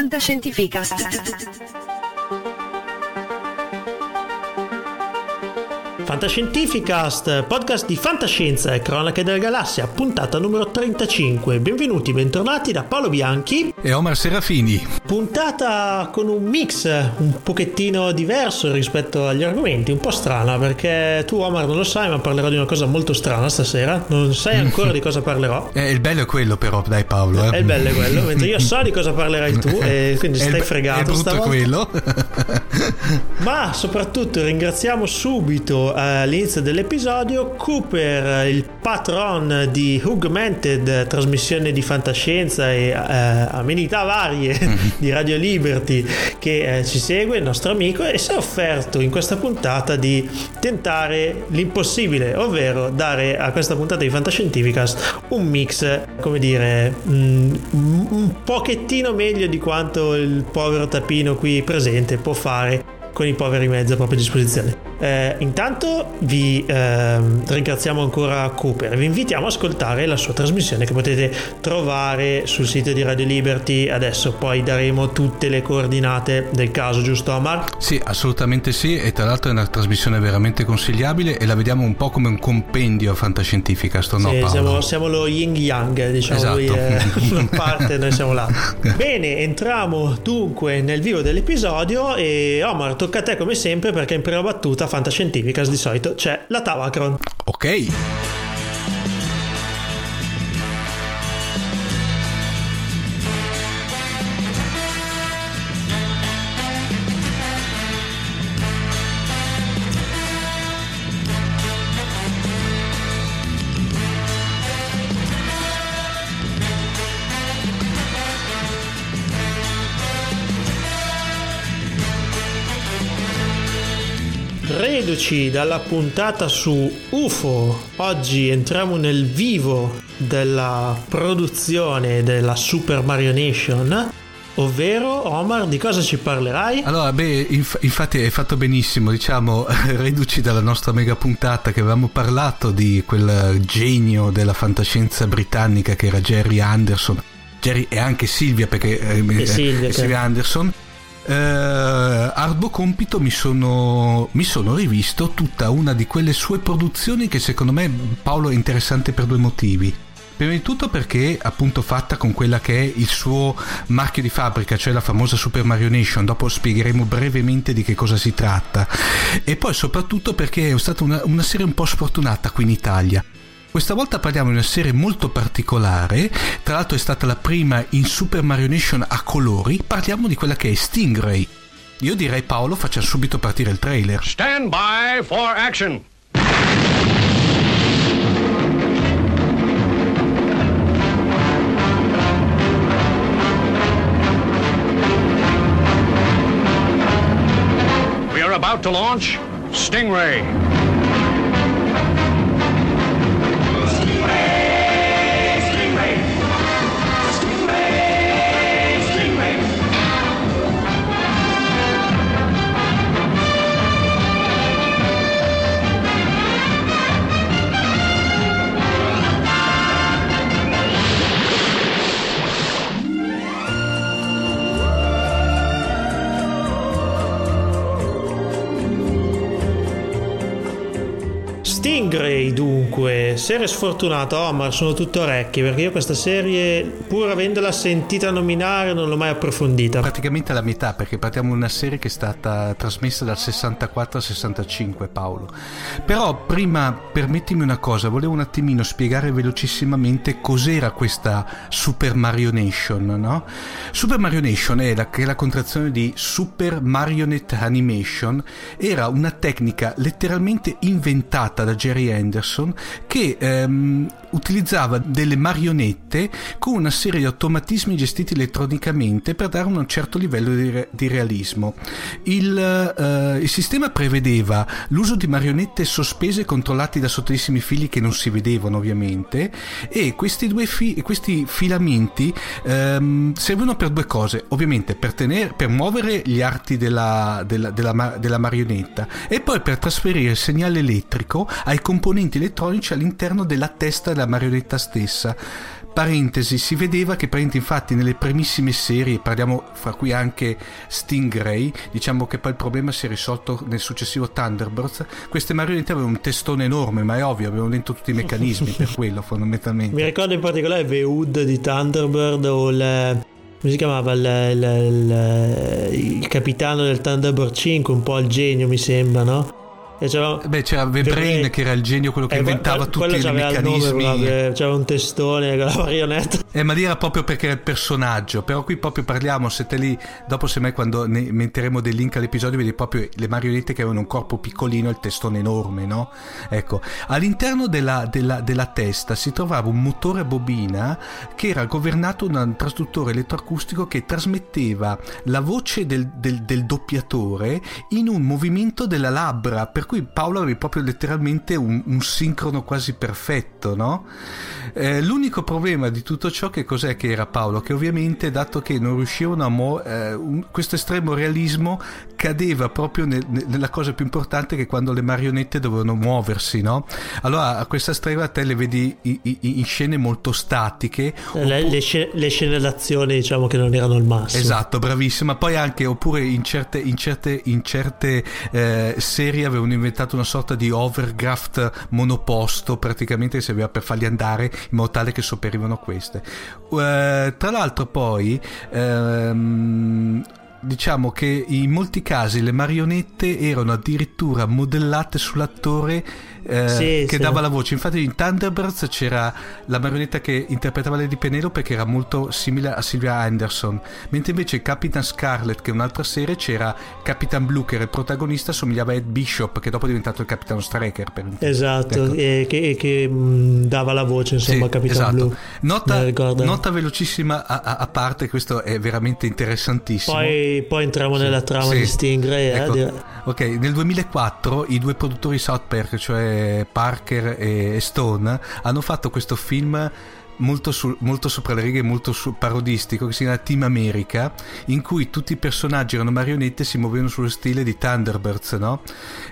Fantascientificast. Fantascientificast, podcast di fantascienza e cronache della galassia, puntata numero 35. Benvenuti, bentornati da Paolo Bianchi e Omar Serafini. Puntata con un mix un pochettino diverso rispetto agli argomenti, un po' strana perché tu Omar non lo sai ma parlerò di una cosa molto strana stasera, non sai ancora di cosa parlerò. Eh, il bello è quello però, dai Paolo. Eh. È il bello è quello, mentre io so di cosa parlerai tu e quindi stai il, fregato. È brutto stavolta. quello. ma soprattutto ringraziamo subito all'inizio dell'episodio Cooper, il patron di Augmented, trasmissione di fantascienza e eh, amenità varie di Radio Liberty che eh, ci segue, il nostro amico, e si è offerto in questa puntata di tentare l'impossibile, ovvero dare a questa puntata di Fantascientificast un mix, come dire, mm, un pochettino meglio di quanto il povero tapino qui presente può fare con i poveri mezzi a propria disposizione. Eh, intanto vi eh, ringraziamo ancora Cooper e vi invitiamo ad ascoltare la sua trasmissione che potete trovare sul sito di Radio Liberty. Adesso poi daremo tutte le coordinate del caso, giusto Omar? Sì, assolutamente sì e tra l'altro è una trasmissione veramente consigliabile e la vediamo un po' come un compendio fantascientifica, sto no sì? Siamo, siamo lo yin yang, diciamo, esatto. lui è una parte noi siamo là. Bene, entriamo dunque nel vivo dell'episodio e Omar, tocca a te come sempre perché in prima battuta Fantascientificas di solito c'è la Tavacron. Ok. Reduci dalla puntata su UFO, oggi entriamo nel vivo della produzione della Super Mario Nation. Ovvero, Omar, di cosa ci parlerai? Allora, beh, inf- infatti hai fatto benissimo, diciamo, reduci dalla nostra mega puntata che avevamo parlato di quel genio della fantascienza britannica che era Jerry Anderson. Jerry e anche Silvia, perché e Silvia, eh, Silvia Anderson. Uh, arduo compito mi sono, mi sono rivisto tutta una di quelle sue produzioni che secondo me Paolo è interessante per due motivi. Prima di tutto perché appunto fatta con quella che è il suo marchio di fabbrica, cioè la famosa Super Mario Nation, dopo spiegheremo brevemente di che cosa si tratta. E poi soprattutto perché è stata una, una serie un po' sfortunata qui in Italia. Questa volta parliamo di una serie molto particolare, tra l'altro è stata la prima in Super Mario Nation a colori, parliamo di quella che è Stingray. Io direi Paolo faccia subito partire il trailer. Stand by for action. We are about to launch Stingray. Serie sfortunata Omar, sono tutto orecchi perché io questa serie pur avendola sentita nominare non l'ho mai approfondita. Praticamente la metà perché parliamo di una serie che è stata trasmessa dal 64 al 65 Paolo. Però prima permettimi una cosa, volevo un attimino spiegare velocissimamente cos'era questa Super Mario Nation, no? Super Mario Nation è la, è la contrazione di Super Marionette Animation, era una tecnica letteralmente inventata da Jerry Anderson che ehm, utilizzava delle marionette con una serie di automatismi gestiti elettronicamente per dare un certo livello di, re- di realismo. Il, eh, il, sistema prevedeva l'uso di marionette sospese controllate da sottilissimi fili che non si vedevano ovviamente e questi due fi- questi filamenti ehm, servono per due cose, ovviamente per, tenere, per muovere gli arti della, della, della, della marionetta e poi per trasferire il segnale elettrico ai componenti elettronici all'interno della testa della marionetta stessa. parentesi, si vedeva che infatti nelle primissime serie, parliamo fra cui anche Stingray, diciamo che poi il problema si è risolto nel successivo Thunderbirds, queste marionette avevano un testone enorme, ma è ovvio, avevano dentro tutti i meccanismi per quello fondamentalmente. Mi ricordo in particolare The Hood di Thunderbird o le come si chiamava il, il, il, il, capitano del Thunderbird 5 un po' il genio mi sembra no? C'era, Beh, c'era The Brain che era il genio, quello che eh, inventava tutti i meccanismi. Nome, c'era un testone con la marionetta. Eh, ma lì era proprio perché era il personaggio. Però qui proprio parliamo, siete lì, dopo semmai quando ne metteremo dei link all'episodio, vedi proprio le marionette che avevano un corpo piccolino e il testone enorme, no? Ecco, all'interno della, della, della testa si trovava un motore a bobina che era governato da un trasduttore elettroacustico che trasmetteva la voce del, del, del doppiatore in un movimento della labbra, per cui Paolo avevi proprio letteralmente un, un sincrono quasi perfetto, no? Eh, l'unico problema di tutto ciò che cos'è che era Paolo? Che ovviamente, dato che non riuscivano a mo- eh, un, questo estremo realismo cadeva proprio nel, nella cosa più importante che quando le marionette dovevano muoversi, no? Allora a questa stregua te le vedi in, scene molto statiche. Le, le, scene, le, scene, d'azione diciamo che non erano il massimo. Esatto, bravissima. Poi anche, oppure in certe, in certe, in certe eh, serie avevano inventato una sorta di overgraft monoposto praticamente che serviva per farli andare in modo tale che sopperivano queste. Uh, tra l'altro poi um, diciamo che in molti casi le marionette erano addirittura modellate sull'attore eh, sì, che sì. dava la voce. Infatti in Thunderbirds c'era la marionetta che interpretava Lady Penelope che era molto simile a Sylvia Anderson, mentre invece in Capitan Scarlet, che è un'altra serie, c'era Capitan Blue che era il protagonista, somigliava a Ed Bishop che dopo è diventato il Capitano Striker. Per esatto, ecco. e che, che mh, dava la voce insomma sì, a Capitan esatto. Blue. Nota, nota velocissima a, a, a, parte, questo è veramente interessantissimo. Poi, poi entriamo nella trama di Stingray. Eh, ecco. Eh, ok, nel 2004 i due produttori South Park, cioè Parker e Stone hanno fatto questo film molto, su, molto sopra le righe, molto su, parodistico, che si chiama Team America, in cui tutti i personaggi erano marionette e si muovevano sullo stile di Thunderbirds, no?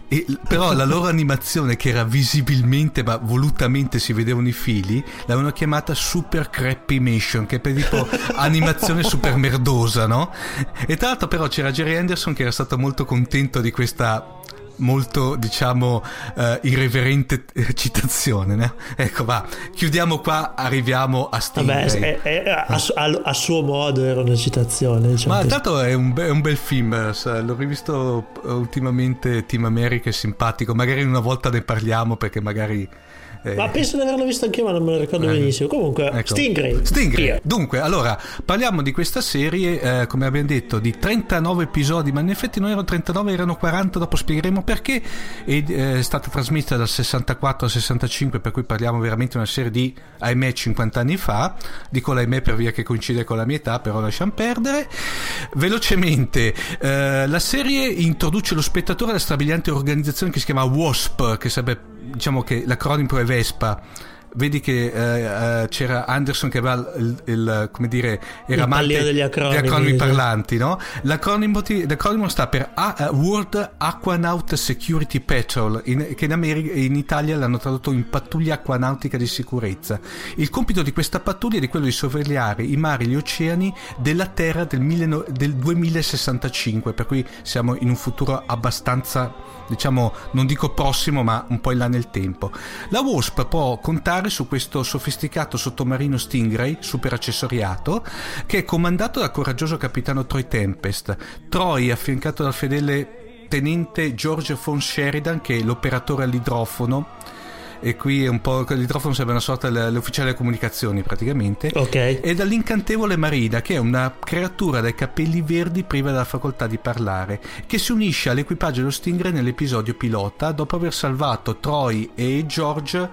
E, però la loro animazione, che era visibilmente, ma volutamente si vedevano i fili, l'avevano chiamata Super Crappy Mission, che è per tipo animazione super merdosa, no? E tra l'altro però c'era Jerry Anderson che era stato molto contento di questa molto diciamo uh, irreverente eh, citazione né? ecco va. Chiudiamo qua arriviamo a Stingray Vabbè, è, è, a, a, a, suo modo era una citazione diciamo ma tanto è un, è un bel film l'ho rivisto ultimamente Team America è simpatico. Magari una volta ne parliamo perché magari eh, ma penso di averlo visto anche io, ma non me lo ricordo eh, benissimo. Comunque, ecco. Stingray. Stingray. Yeah. Dunque, allora, parliamo di questa serie, eh, come abbiamo detto, di 39 episodi, ma in effetti non erano 39, erano 40, dopo spiegheremo perché. Eh, è stata trasmessa dal 64 al 65, per cui parliamo veramente di una serie di, ahimè, 50 anni fa. Dico l'ahimè per via che coincide con la mia età, però lasciamo perdere. Velocemente, eh, la serie introduce lo spettatore alla strabiliante organizzazione che si chiama WASP, che sarebbe diciamo che l'acronimo è Vespa vedi che eh, eh, c'era Anderson che aveva il, il come dire era amante degli acronimi, degli acronimi parlanti no? l'acronimo, l'acronimo, sta per A, uh, World Aquanaut Security Patrol in, che in, America, in Italia l'hanno tradotto in pattuglia acquanautica di sicurezza. Il compito di questa pattuglia è quello di sorvegliare i mari e gli oceani della Terra del, mille, del 2065 per cui siamo in un futuro abbastanza diciamo non dico prossimo ma un po' in là nel tempo. La WASP può contare su questo sofisticato sottomarino Stingray, super accessoriato, che è comandato dal coraggioso capitano Troy Tempest. Troy, affiancato dal fedele tenente George von Sheridan, che è l'operatore all'idrofono e qui è un po' l'idrofono sembra una sorta dell'ufficiale delle comunicazioni praticamente. Ok. E dall'incantevole Marina che è una creatura dai capelli verdi priva della facoltà di parlare che si unisce all'equipaggio dello Stingray nell'episodio pilota dopo aver salvato Troy e George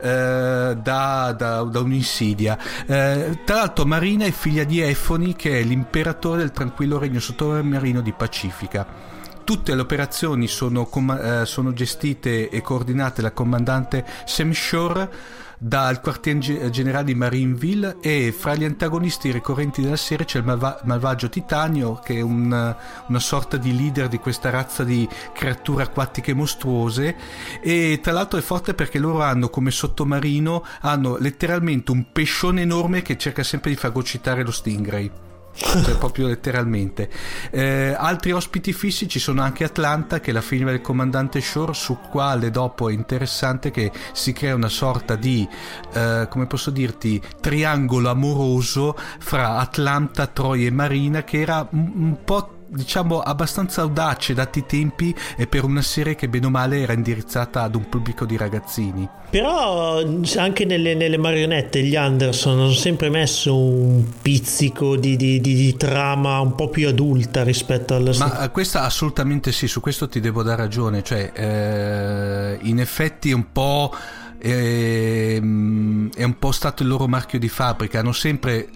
eh, da, da, da, un'insidia. Eh, tra l'altro Marina è figlia di Effoni che è l'imperatore del tranquillo regno sottomarino di Pacifica Tutte le operazioni sono, com- eh, sono gestite e coordinate dal comandante Sam Shore dal quartier generale di Marineville e fra gli antagonisti ricorrenti della serie c'è il malva- malvagio Titanio che è un, una sorta di leader di questa razza di creature acquatiche mostruose e tra l'altro è forte perché loro hanno come sottomarino hanno letteralmente un pescione enorme che cerca sempre di fagocitare lo stingray cioè proprio letteralmente. Eh, altri ospiti fissi ci sono anche Atlanta, che è la figlia del comandante Shore, su quale dopo è interessante che si crea una sorta di, eh, come posso dirti, triangolo amoroso fra Atlanta, Troia e Marina, che era un po' diciamo abbastanza audace dati i tempi e per una serie che bene o male era indirizzata ad un pubblico di ragazzini. Però anche nelle, nelle marionette gli Anderson hanno sempre messo un pizzico di, di, di, di trama un po' più adulta rispetto alla... Ma questa assolutamente sì, su questo ti devo dare ragione, cioè eh, in effetti è un po'... Eh, è un po' stato il loro marchio di fabbrica, hanno sempre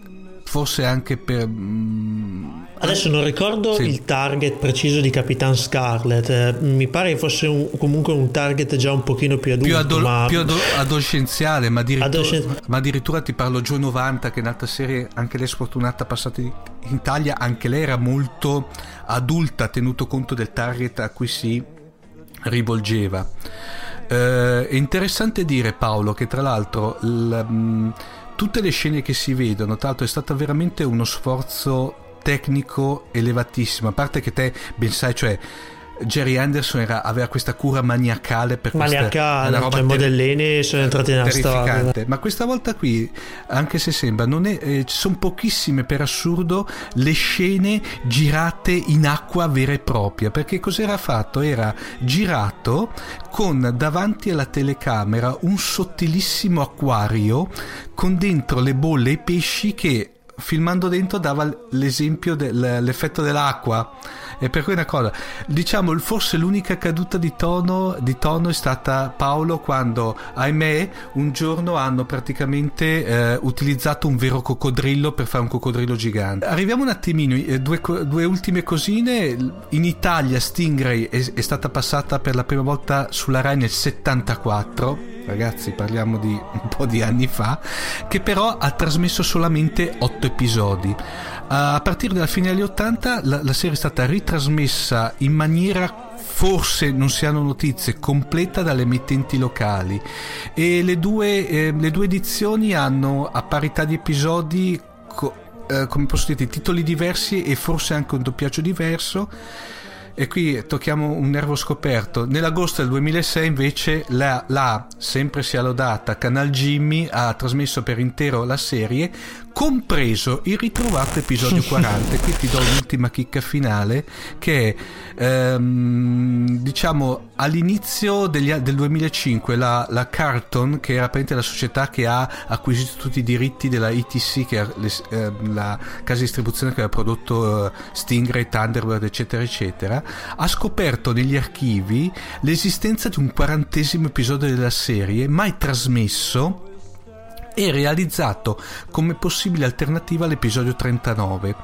forse anche per... Mm, Adesso non ricordo sì. il target preciso di Capitan Scarlet, eh, mi pare che fosse un, comunque un target già un pochino più adulto. Più, adol- ma... più ado- adolescenziale, ma addirittura, Adolescen... ma addirittura, ti parlo giù 90 che in altra serie anche lei sfortunata passata in Italia, anche lei era molto adulta tenuto conto del target a cui si rivolgeva. Eh, è interessante dire Paolo che tra l'altro... L, mm, tutte le scene che si vedono, tra l'altro è stato veramente uno sforzo tecnico elevatissimo, a parte che te ben sai, cioè Jerry Anderson era, aveva questa cura maniacale per maniacale, questa, roba cioè, ter- modellini sono entrati nella storia ma questa volta qui anche se sembra non è, eh, ci sono pochissime per assurdo le scene girate in acqua vera e propria perché cos'era fatto? era girato con davanti alla telecamera un sottilissimo acquario con dentro le bolle e i pesci che filmando dentro dava l'esempio dell'effetto dell'acqua e per cui una cosa, diciamo, forse l'unica caduta di tono, di tono è stata Paolo quando, ahimè, un giorno hanno praticamente eh, utilizzato un vero coccodrillo per fare un coccodrillo gigante. Arriviamo un attimino, eh, due, due, ultime cosine. In Italia Stingray è, è stata passata per la prima volta sulla Rai nel 74 ragazzi parliamo di un po' di anni fa, che però ha trasmesso solamente 8 episodi. A partire dalla fine degli 80 la, la serie è stata ritrasmessa in maniera forse non si hanno notizie, completa dalle emittenti locali e le due, eh, le due edizioni hanno a parità di episodi, co, eh, come posso dire, titoli diversi e forse anche un doppiaggio diverso e qui tocchiamo un nervo scoperto. Nell'agosto del 2006 invece la, la sempre sia lodata Canal Jimmy ha trasmesso per intero la serie compreso il ritrovato episodio 40. Qui ti do l'ultima chicca finale che è, ehm, diciamo, all'inizio degli, del 2005 la, la, Carton, che era la società che ha acquisito tutti i diritti della ETC, che è le, eh, la casa di distribuzione che aveva prodotto eh, Stingray, Thunderbird, eccetera, eccetera, ha scoperto negli archivi l'esistenza di un quarantesimo episodio della serie mai trasmesso e realizzato come possibile alternativa all'episodio 39.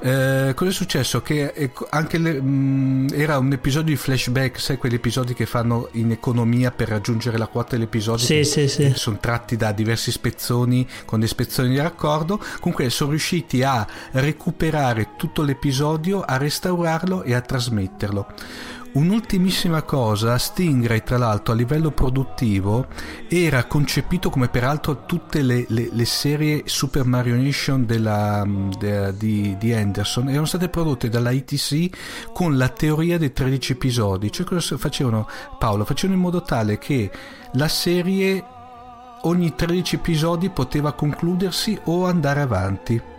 Eh, cosa è successo? Che eh, anche le, mh, mm, era un episodio di flashback, sai quegli episodi che fanno in economia per raggiungere la quota dell'episodio? Sì, sì, sì. Sono tratti da diversi spezzoni con dei spezzoni di raccordo. Comunque sono riusciti a recuperare tutto l'episodio, a restaurarlo e a trasmetterlo. Un'ultimissima cosa, Stingray tra l'altro a livello produttivo era concepito come peraltro tutte le, le, le serie Super Mario Nation della, de, di, di, Anderson erano state prodotte dalla ITC con la teoria dei 13 episodi, cioè cosa facevano Paolo? Facevano in modo tale che la serie ogni 13 episodi poteva concludersi o andare avanti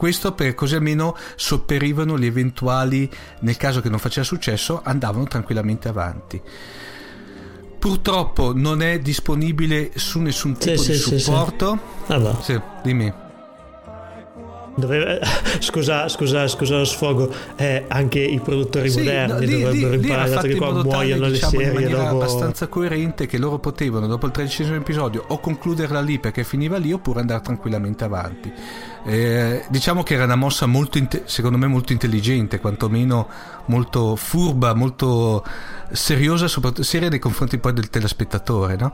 questo per così almeno sopperivano gli eventuali, nel caso che non faceva successo, andavano tranquillamente avanti. Purtroppo non è disponibile su nessun tipo sì, di sì, supporto. Sì, allora. sì, dimmi. Doveva, scusa, scusa, scusa lo sfogo, eh, anche i produttori sì, moderni no, lì, dovrebbero lì, imparare, dato che qua muoiono le diciamo, serie in maniera dopo... abbastanza coerente che loro potevano dopo il tredicesimo episodio o concluderla lì perché finiva lì oppure andare tranquillamente avanti Eh, diciamo che era una mossa molto, secondo me, molto intelligente, quantomeno molto furba, molto seriosa, soprattutto seria nei confronti poi del telespettatore. No?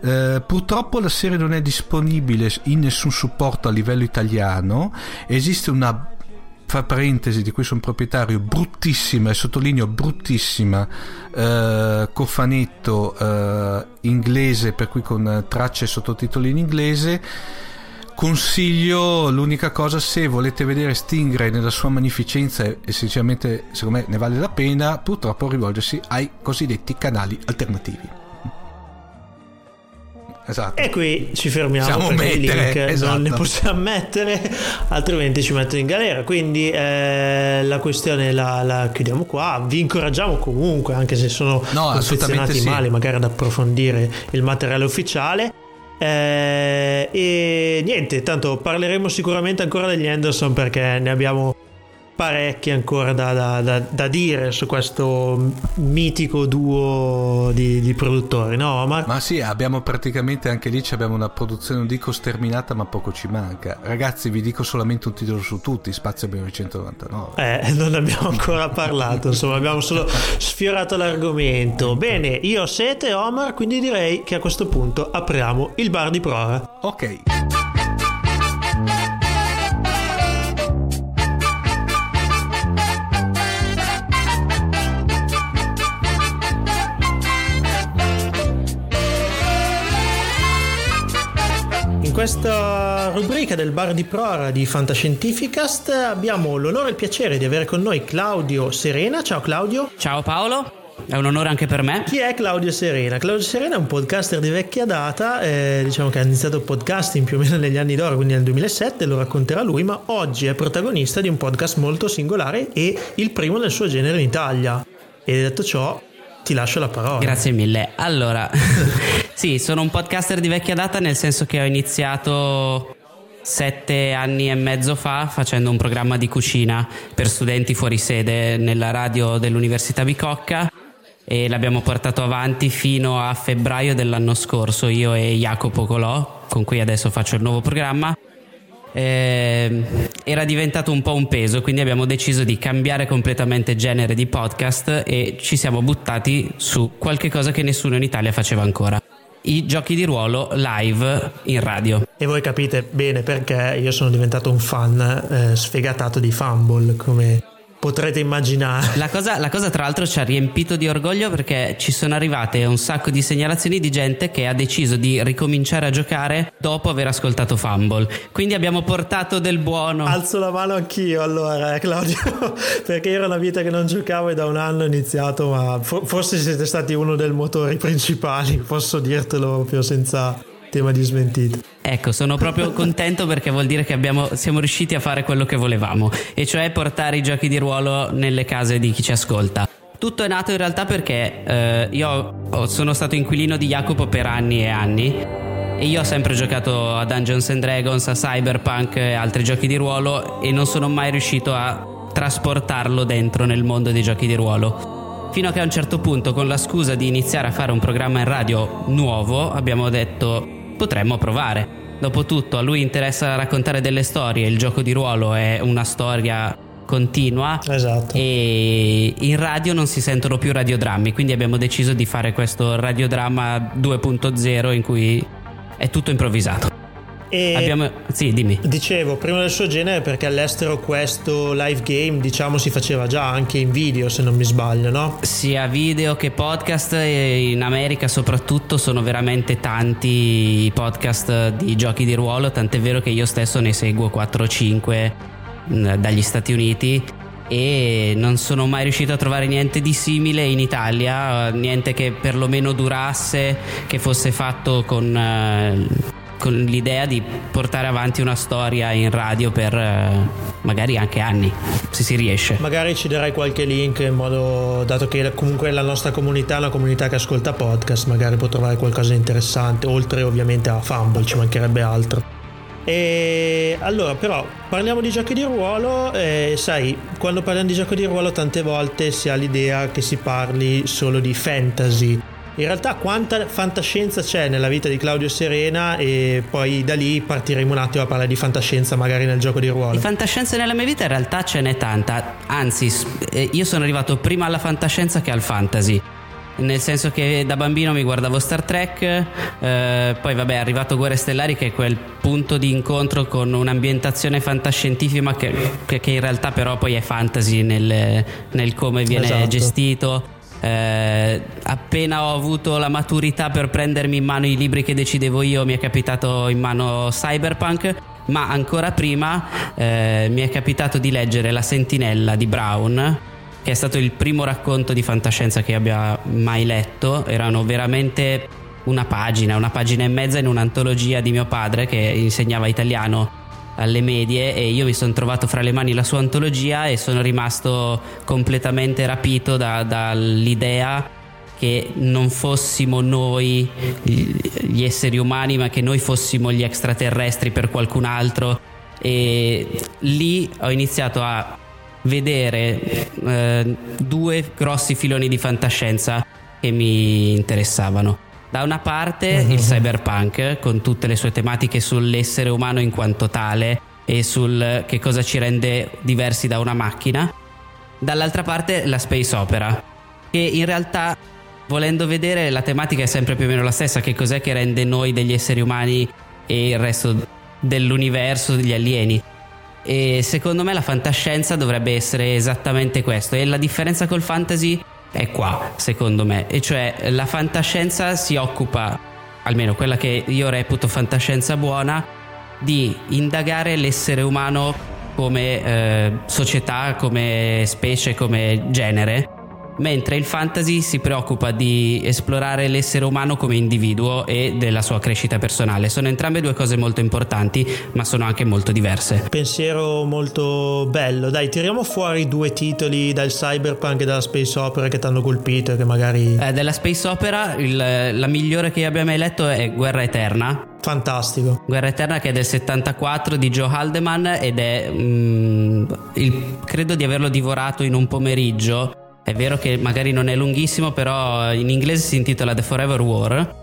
Eh, purtroppo la serie non è disponibile in nessun supporto a livello italiano, esiste una fra parentesi di cui sono proprietario bruttissima e sottolineo bruttissima eh, cofanetto eh, inglese per cui con tracce e sottotitoli in inglese consiglio l'unica cosa se volete vedere Stingray nella sua magnificenza e sinceramente secondo me ne vale la pena purtroppo rivolgersi ai cosiddetti canali alternativi Esatto. E qui ci fermiamo Siamo perché mettere, i link esatto. non ne possiamo mettere, altrimenti ci mettono in galera. Quindi eh, la questione la, la, chiudiamo qua. Vi incoraggiamo comunque, anche se sono no, confezionati sì. male, magari ad approfondire il materiale ufficiale. Eh, e niente, tanto parleremo sicuramente ancora degli Anderson perché ne abbiamo parecchi ancora da, da, da, da, dire su questo mitico duo di, di produttori, no Omar? Ma sì, abbiamo praticamente anche lì abbiamo una produzione, non dico sterminata, ma poco ci manca. Ragazzi, vi dico solamente un titolo su tutti, Spazio 1999. Eh, non abbiamo ancora parlato, insomma, abbiamo solo sfiorato l'argomento. Bene, io ho sete, Omar, quindi direi che a questo punto apriamo il bar di prova. Ok. Questa rubrica del bar di prora di Fantascientificast abbiamo l'onore e il piacere di avere con noi Claudio Serena. Ciao Claudio. Ciao Paolo. È un onore anche per me. Chi è Claudio Serena? Claudio Serena è un podcaster di vecchia data, eh, diciamo che ha iniziato il podcasting più o meno negli anni d'oro, quindi nel 2007, lo racconterà lui, ma oggi è protagonista di un podcast molto singolare e il primo nel suo genere in Italia. E detto ciò, ti lascio la parola. Grazie mille. Allora, sì, sono un podcaster di vecchia data nel senso che ho iniziato sette anni e mezzo fa facendo un programma di cucina per studenti fuori sede nella radio dell'Università Bicocca e l'abbiamo portato avanti fino a febbraio dell'anno scorso io e Jacopo Colò con cui adesso faccio il nuovo programma eh, era diventato un po' un peso, quindi abbiamo deciso di cambiare completamente genere di podcast e ci siamo buttati su qualche cosa che nessuno in Italia faceva ancora. I giochi di ruolo live in radio. E voi capite bene perché io sono diventato un fan eh, sfegatato di Fumble, come potrete immaginare. La cosa, la cosa, tra l'altro ci ha riempito di orgoglio perché ci sono arrivate un sacco di segnalazioni di gente che ha deciso di ricominciare a giocare dopo aver ascoltato Fumble. Quindi abbiamo portato del buono. Alzo la mano anch'io allora, eh, Claudio, perché era una vita che non giocavo e da un anno ho iniziato, ma forse siete stati uno dei motori principali, posso dirtelo proprio senza tema di smentita. Ecco, sono proprio contento perché vuol dire che abbiamo, siamo riusciti a fare quello che volevamo, e cioè portare i giochi di ruolo nelle case di chi ci ascolta. Tutto è nato in realtà perché eh, io sono stato inquilino di Jacopo per anni e anni e io ho sempre giocato a Dungeons and Dragons, a Cyberpunk e altri giochi di ruolo e non sono mai riuscito a trasportarlo dentro nel mondo dei giochi di ruolo. Fino a che a un certo punto, con la scusa di iniziare a fare un programma in radio nuovo, abbiamo detto potremmo provare. Dopotutto a lui interessa raccontare delle storie, il gioco di ruolo è una storia continua esatto. e in radio non si sentono più radiodrammi, quindi abbiamo deciso di fare questo radiodramma 2.0 in cui è tutto improvvisato. E Abbiamo... Sì, dimmi. Dicevo, prima del suo genere perché all'estero questo live game, diciamo, si faceva già anche in video, se non mi sbaglio, no? Sia video che podcast, e in America soprattutto sono veramente tanti i podcast di giochi di ruolo, tant'è vero che io stesso ne seguo 4-5 mm, dagli Stati Uniti e non sono mai riuscito a trovare niente di simile in Italia, niente che perlomeno durasse, che fosse fatto con eh, con l'idea di portare avanti una storia in radio per eh, magari anche anni, se si riesce. Magari ci darai qualche link in modo, dato che comunque la nostra comunità è una comunità che ascolta podcast, magari può trovare qualcosa di interessante, oltre ovviamente a Fumble, ci mancherebbe altro. E allora, però, parliamo di giochi di ruolo. E sai, quando parliamo di giochi di ruolo, tante volte si ha l'idea che si parli solo di fantasy in realtà quanta fantascienza c'è nella vita di Claudio Serena e poi da lì partiremo un attimo a parlare di fantascienza magari nel gioco di ruolo. Di fantascienza nella mia vita in realtà ce n'è tanta, anzi eh, io sono arrivato prima alla fantascienza che al fantasy nel senso che da bambino mi guardavo Star Trek, eh, poi vabbè è arrivato Guerre Stellari che è quel punto di incontro con un'ambientazione fantascientifica che, che in realtà però poi è fantasy nel, nel come viene esatto. gestito. Eh, appena ho avuto la maturità per prendermi in mano i libri che decidevo io mi è capitato in mano Cyberpunk ma ancora prima eh, mi è capitato di leggere La Sentinella di Brown che è stato il primo racconto di fantascienza che abbia mai letto. Erano veramente una pagina, una pagina e mezza in un'antologia di mio padre che insegnava italiano alle medie e io mi sono trovato fra le mani la sua antologia e sono rimasto completamente rapito da, dall'idea che non fossimo noi gli esseri umani ma che noi fossimo gli extraterrestri per qualcun altro e lì ho iniziato a vedere eh, due grossi filoni di fantascienza che mi interessavano. Da una parte il cyberpunk con tutte le sue tematiche sull'essere umano in quanto tale e sul che cosa ci rende diversi da una macchina. Dall'altra parte la space opera, che in realtà volendo vedere la tematica è sempre più o meno la stessa, che cos'è che rende noi degli esseri umani e il resto dell'universo degli alieni e secondo me la fantascienza dovrebbe essere esattamente questo e la differenza col fantasy è qua secondo me. E cioè la fantascienza si occupa almeno quella che io reputo fantascienza buona di indagare l'essere umano come eh, società, come specie, come genere mentre il fantasy si preoccupa di esplorare l'essere umano come individuo e della sua crescita personale. Sono entrambe due cose molto importanti, ma sono anche molto diverse. Pensiero molto bello. Dai, tiriamo fuori due titoli dal cyberpunk e dalla space opera che ti hanno colpito e che magari... Eh, della space opera il, la migliore che abbia mai letto è Guerra Eterna. Fantastico. Guerra Eterna che è del 74 di Joe Haldeman ed è... Mm, il, credo di averlo divorato in un pomeriggio è vero che magari non è lunghissimo, però in inglese si intitola The Forever War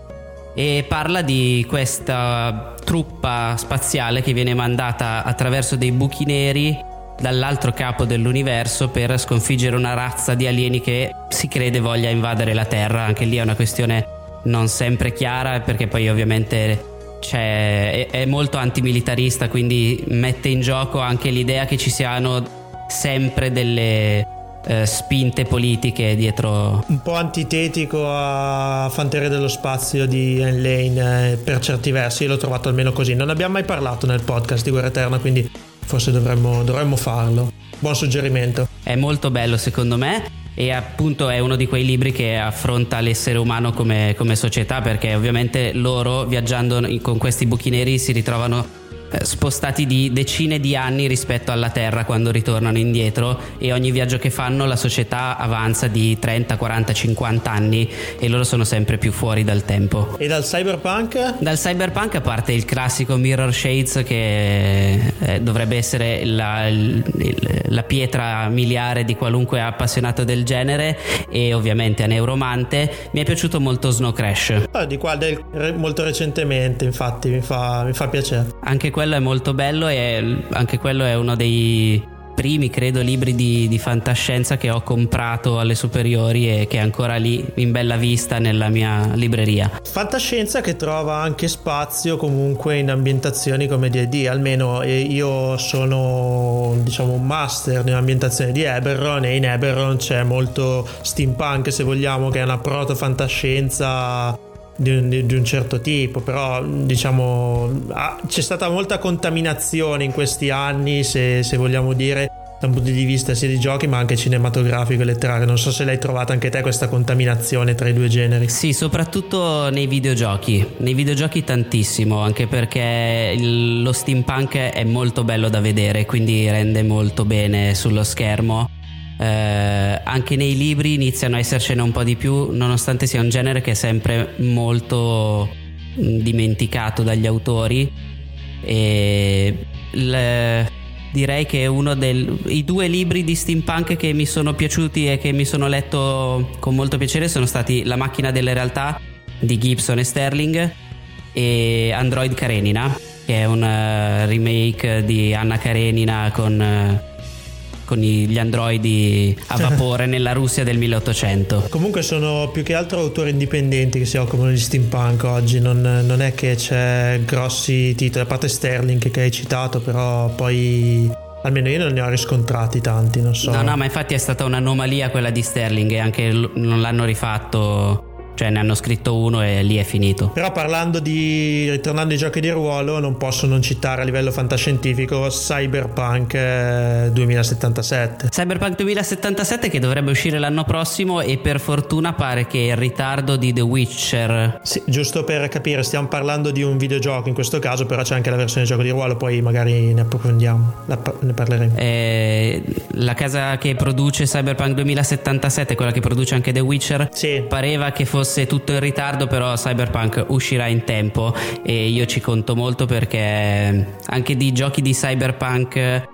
e parla di questa truppa spaziale che viene mandata attraverso dei buchi neri dall'altro capo dell'universo per sconfiggere una razza di alieni che si crede voglia invadere la Terra. Anche lì è una questione non sempre chiara perché poi ovviamente è, è molto antimilitarista, quindi mette in gioco anche l'idea che ci siano sempre delle eh, spinte politiche dietro. Un po' antitetico a Fanteria dello Spazio di Anne Lane eh, per certi versi, l'ho trovato almeno così. Non abbiamo mai parlato nel podcast di Guerra Eterna, quindi forse dovremmo, dovremmo farlo. Buon suggerimento. È molto bello secondo me e appunto è uno di quei libri che affronta l'essere umano come, come società perché ovviamente loro viaggiando con questi buchi neri si ritrovano spostati di decine di anni rispetto alla Terra quando ritornano indietro e ogni viaggio che fanno la società avanza di 30, 40, 50 anni e loro sono sempre più fuori dal tempo. E dal cyberpunk? Dal cyberpunk a parte il classico Mirror Shades che eh, dovrebbe essere la, la, pietra miliare di qualunque appassionato del genere e ovviamente a Neuromante mi è piaciuto molto Snow Crash. Ah, di qua del, molto recentemente infatti mi fa, mi fa piacere. Anche quello è molto bello e anche quello è uno dei primi, credo, libri di, di, fantascienza che ho comprato alle superiori e che è ancora lì in bella vista nella mia libreria. Fantascienza che trova anche spazio comunque in ambientazioni come D&D, almeno io sono diciamo un master nell'ambientazione di Eberron e in Eberron c'è molto steampunk se vogliamo che è una proto fantascienza di un, di un, certo tipo, però diciamo ah, c'è stata molta contaminazione in questi anni, se, se, vogliamo dire, da un punto di vista sia di giochi ma anche cinematografico e letterario. Non so se l'hai trovata anche te questa contaminazione tra i due generi. Sì, soprattutto nei videogiochi, nei videogiochi tantissimo, anche perché il, lo steampunk è molto bello da vedere, quindi rende molto bene sullo schermo eh, anche nei libri iniziano a essercene un po' di più, nonostante sia un genere che è sempre molto dimenticato dagli autori. E le, direi che uno dei due libri di steampunk che mi sono piaciuti e che mi sono letto con molto piacere sono stati La macchina delle realtà di Gibson e Sterling e Android Karenina, che è un uh, remake di Anna Karenina con, uh, con gli androidi a vapore nella Russia del 1800. Comunque sono più che altro autori indipendenti che si occupano di steampunk oggi, non, non è che c'è grossi titoli, a parte Sterling che hai citato, però poi Almeno io non ne ho riscontrati tanti, non so. No, no, ma infatti è stata un'anomalia quella di Sterling e anche non l'hanno rifatto cioè ne hanno scritto uno e lì è finito. Però parlando di ritornando ai giochi di ruolo, non posso non citare a livello fantascientifico Cyberpunk 2077. Eh, Cyberpunk 2077 che dovrebbe uscire l'anno prossimo e per fortuna pare che il ritardo di The Witcher. Sì, giusto per capire, stiamo parlando di un videogioco in questo caso, però c'è anche la versione gioco di ruolo, poi magari ne approfondiamo, ne parleremo. Eh, la casa che produce Cyberpunk 2077, quella che produce anche The Witcher, sì. pareva che fosse fosse tutto in ritardo, però Cyberpunk uscirà in tempo e io ci conto molto perché anche di giochi di Cyberpunk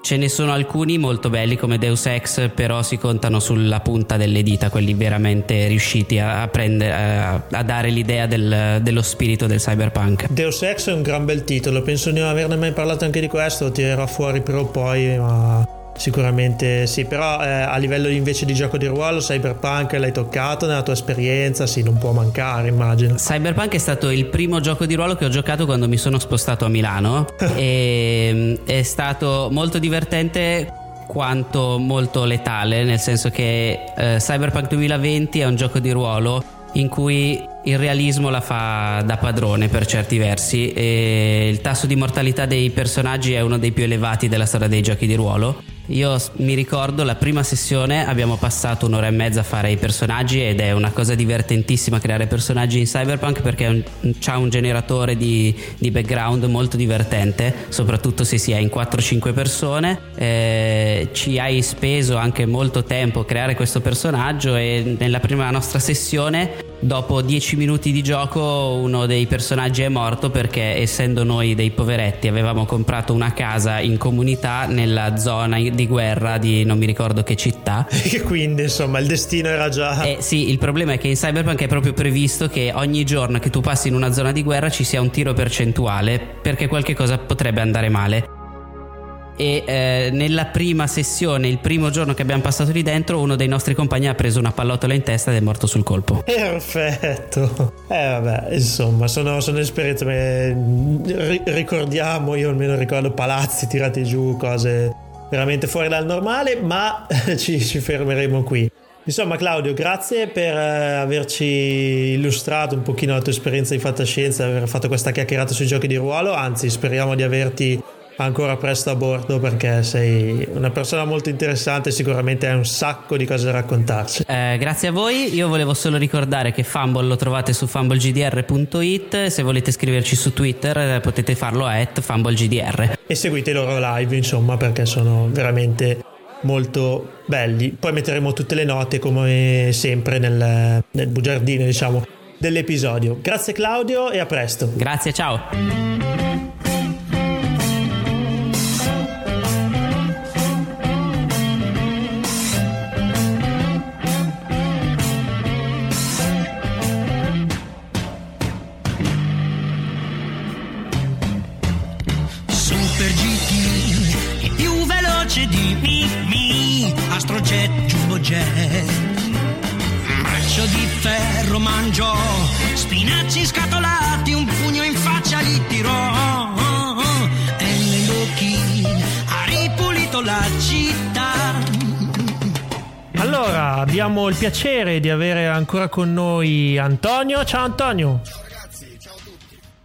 ce ne sono alcuni molto belli come Deus Ex, però si contano sulla punta delle dita, quelli veramente riusciti a, prendere, a, a dare l'idea del, dello spirito del cyberpunk. Deus Ex è un gran bel titolo, penso di non averne mai parlato anche di questo, tirerò fuori però poi, ma Sicuramente sì, però eh, a livello invece di gioco di ruolo, Cyberpunk l'hai toccato nella tua esperienza, sì, non può mancare, immagino. Cyberpunk è stato il primo gioco di ruolo che ho giocato quando mi sono spostato a Milano. E mm, è stato molto divertente quanto molto letale, nel senso che eh, Cyberpunk 2020 è un gioco di ruolo in cui il realismo la fa da padrone per certi versi e il tasso di mortalità dei personaggi è uno dei più elevati della storia dei giochi di ruolo io mi ricordo la prima sessione abbiamo passato un'ora e mezza a fare i personaggi ed è una cosa divertentissima creare personaggi in Cyberpunk perché c'ha un generatore di, di, background molto divertente, soprattutto se si è in 4-5 persone. Eh, ci hai speso anche molto tempo a creare questo personaggio e nella prima nostra sessione Dopo 10 minuti di gioco uno dei personaggi è morto perché essendo noi dei poveretti avevamo comprato una casa in comunità nella zona di guerra di non mi ricordo che città. E quindi insomma il destino era già... Eh sì, il problema è che in Cyberpunk è proprio previsto che ogni giorno che tu passi in una zona di guerra ci sia un tiro percentuale perché qualche cosa potrebbe andare male e eh, nella prima sessione, il primo giorno che abbiamo passato lì dentro, uno dei nostri compagni ha preso una pallottola in testa ed è morto sul colpo. Perfetto. Eh vabbè, insomma, sono, sono esperienze. Beh, ricordiamo, io almeno ricordo palazzi tirati giù, cose veramente fuori dal normale, ma ci, ci fermeremo qui. Insomma, Claudio, grazie per eh, averci illustrato un pochino la tua esperienza di fantascienza, aver fatto questa chiacchierata sui giochi di ruolo. Anzi, speriamo di averti ancora presto a bordo perché sei una persona molto interessante sicuramente hai un sacco di cose da raccontarci. Eh, grazie a voi, io volevo solo ricordare che Fumble lo trovate su fumblegdr.it, se volete scriverci su Twitter eh, potete farlo a fumblegdr. E seguite i loro live insomma perché sono veramente molto belli. Poi metteremo tutte le note come sempre nel, nel bugiardino diciamo dell'episodio. Grazie Claudio e a presto. Grazie, ciao. Piacere di avere ancora con noi Antonio. Ciao Antonio.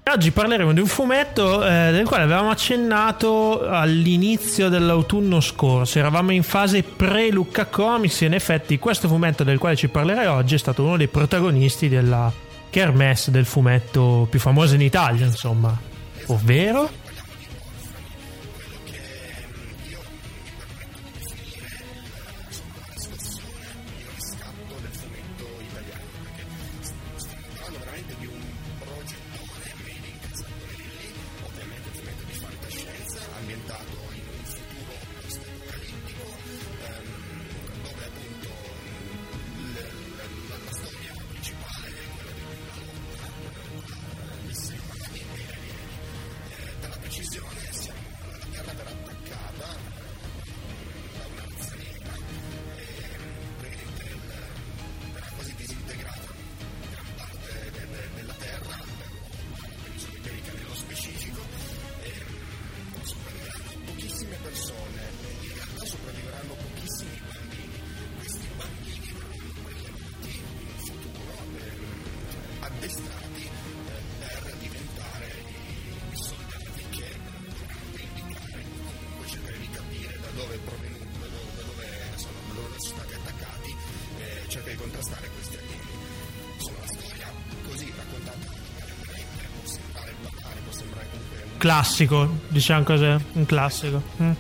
Oggi parleremo di un fumetto eh, del quale avevamo accennato all'inizio dell'autunno scorso. Eravamo in fase pre-Lucca Comics e in effetti questo fumetto del quale ci parlerai oggi è stato uno dei protagonisti della kermesse del fumetto più famoso in Italia, insomma. Ovvero classico, diciamo così, un classico. Mm.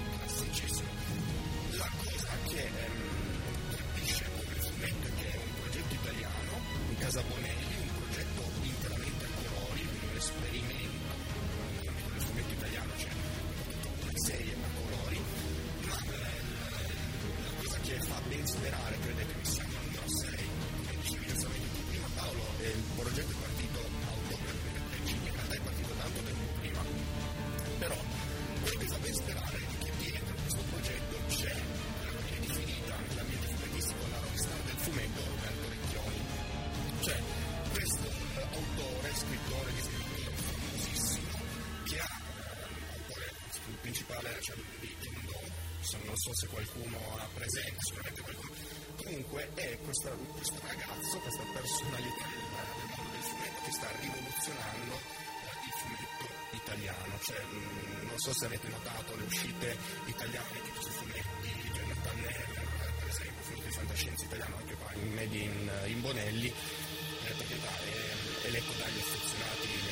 avete notato le uscite italiane di tutti i fumetti, di Gianni Pannella, per esempio, frutto di fantascienza italiano anche qua in Made in, eh, in Bonelli, eh, perché è, è letto dagli affezionati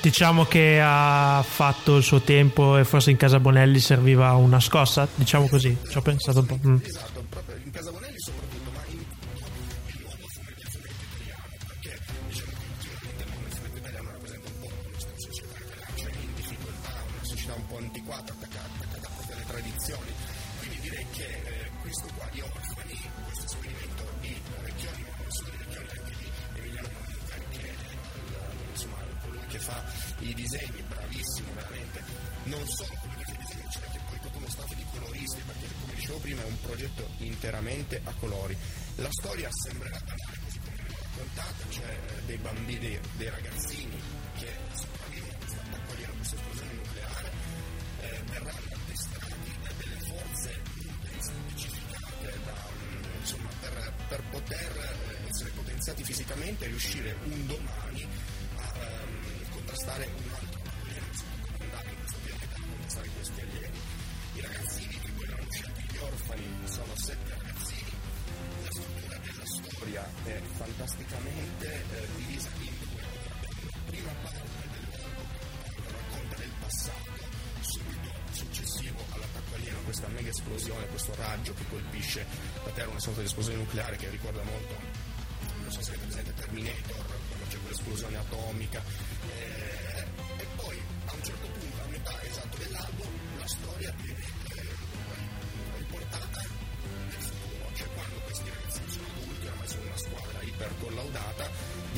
Diciamo che ha fatto il suo tempo e forse in casa Bonelli serviva una scossa, diciamo così, ci ho pensato un po'. Mm. Esatto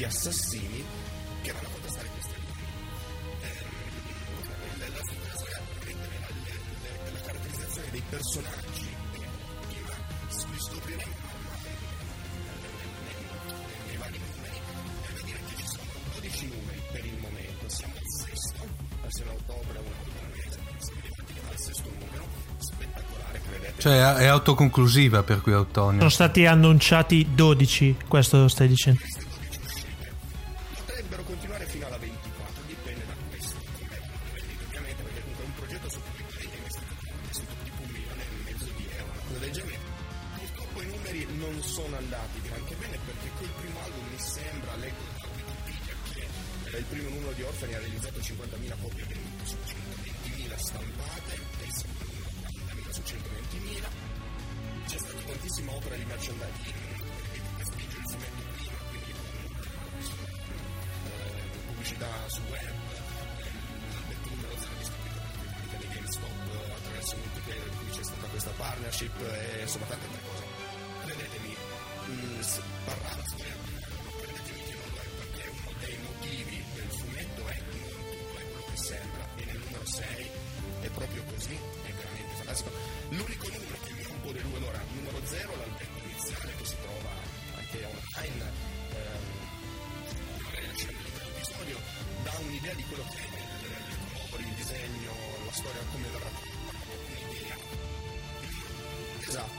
di assassini che vanno a contestare queste ehm, linee. La figura sarà prendere la caratterizzazione dei personaggi che li scopriremo nei vari numeri eh, e vedere che ci sono 12 numeri per il momento, siamo al sesto, al 6 ottobre, un al sesto numero, spettacolare. Cioè è autoconclusiva per cui Autonio. Sono stati annunciati 12, questo lo stai dicendo.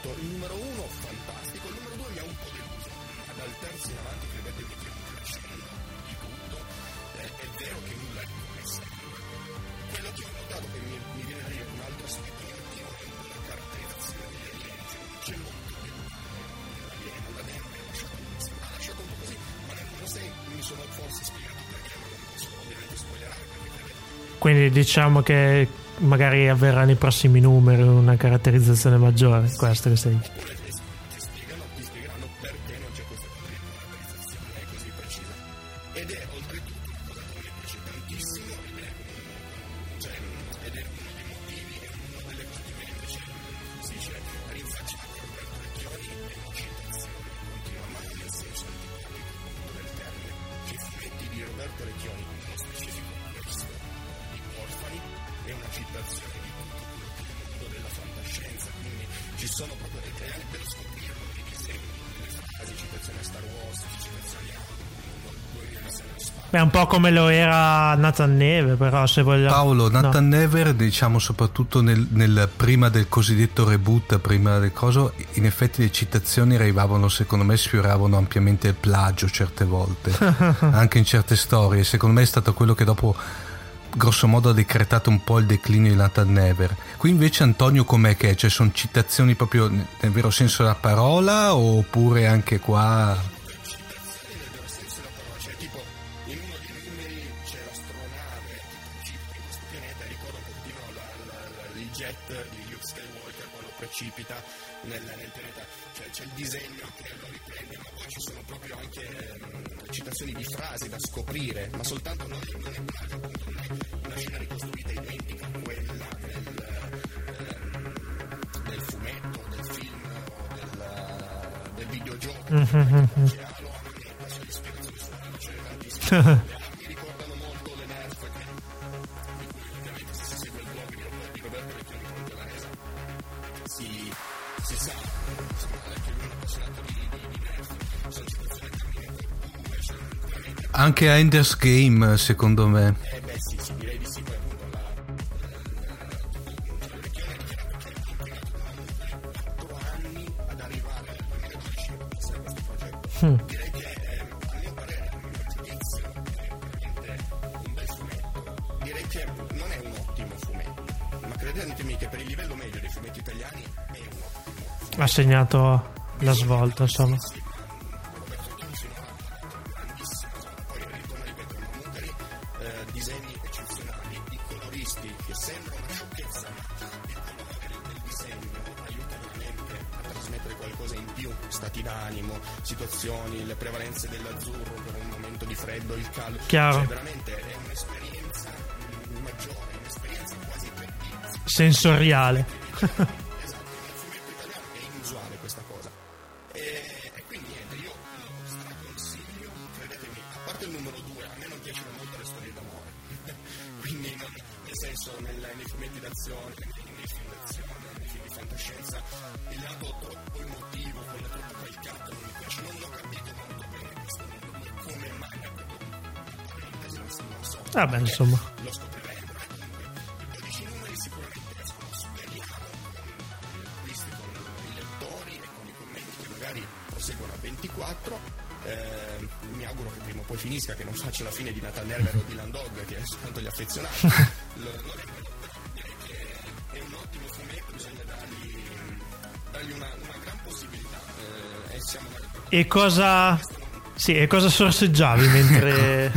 fatto il numero uno fantastico, il numero due mi ha un po' deluso, ma dal terzo in avanti credetemi che un scenda di tutto, è, è vero che nulla è come sempre. Quello che ho notato che mi, mi viene da dire un altro aspetto negativo è la caratterizzazione delle leggi. c'è molto che l'alieno, l'alieno mi ha lasciato ha lasciato un po' così, ma nel numero 6 mi sono forse spiegato perché non posso ovviamente spoilerare perché quindi diciamo che magari avverrà nei prossimi numeri una caratterizzazione maggiore. Questo che stai dicendo. Un po' come lo era Nathan Neve, però se vogliamo. Paolo, No. Nathan Never, diciamo soprattutto nel, nel- prima del cosiddetto reboot, prima del coso, in effetti le citazioni arrivavano, secondo me, sfioravano ampiamente il plagio certe volte, anche in certe storie. Secondo me è stato quello che dopo, grosso modo, ha decretato un po' il declino di Nathan Never. Qui invece Antonio com'è che è? Cioè sono citazioni proprio nel vero senso della parola oppure anche qua... jet di Luke Skywalker quando precipita nel, nel pianeta. Cioè, c'è il disegno che lo riprende, ma poi ci sono proprio anche ehm, citazioni di frasi da scoprire, ma soltanto non, non è plagio, appunto, non è una scena ricostruita identica a quella del, ehm, del fumetto, del film o del, del videogioco. Cioè, ah, Anche a Ender's Game, secondo me. la Recchioni ha dichiarato che ha impiegato Sensoriale. esatto, nel fumetto italiano è inusuale questa cosa. E, quindi niente, io lo straconsiglio, credetemi, a parte il numero 2, a me non piacciono molto le storie d'amore. quindi nel senso nei film d'azione, nei film di fantascienza, il lato emotivo, quello troppo calcato, non non l'ho capito molto bene questo numero 2, come mai non so. Vabbè, insomma. Finisca, che non faccia la fine di Nathan Nerver o di Landog, che è soltanto gli affezionati. Lo- è un ottimo fumetto, bisogna dargli, dargli una, una gran possibilità. Eh, e siamo E cosa. Sì, e cosa sorseggiavi mentre.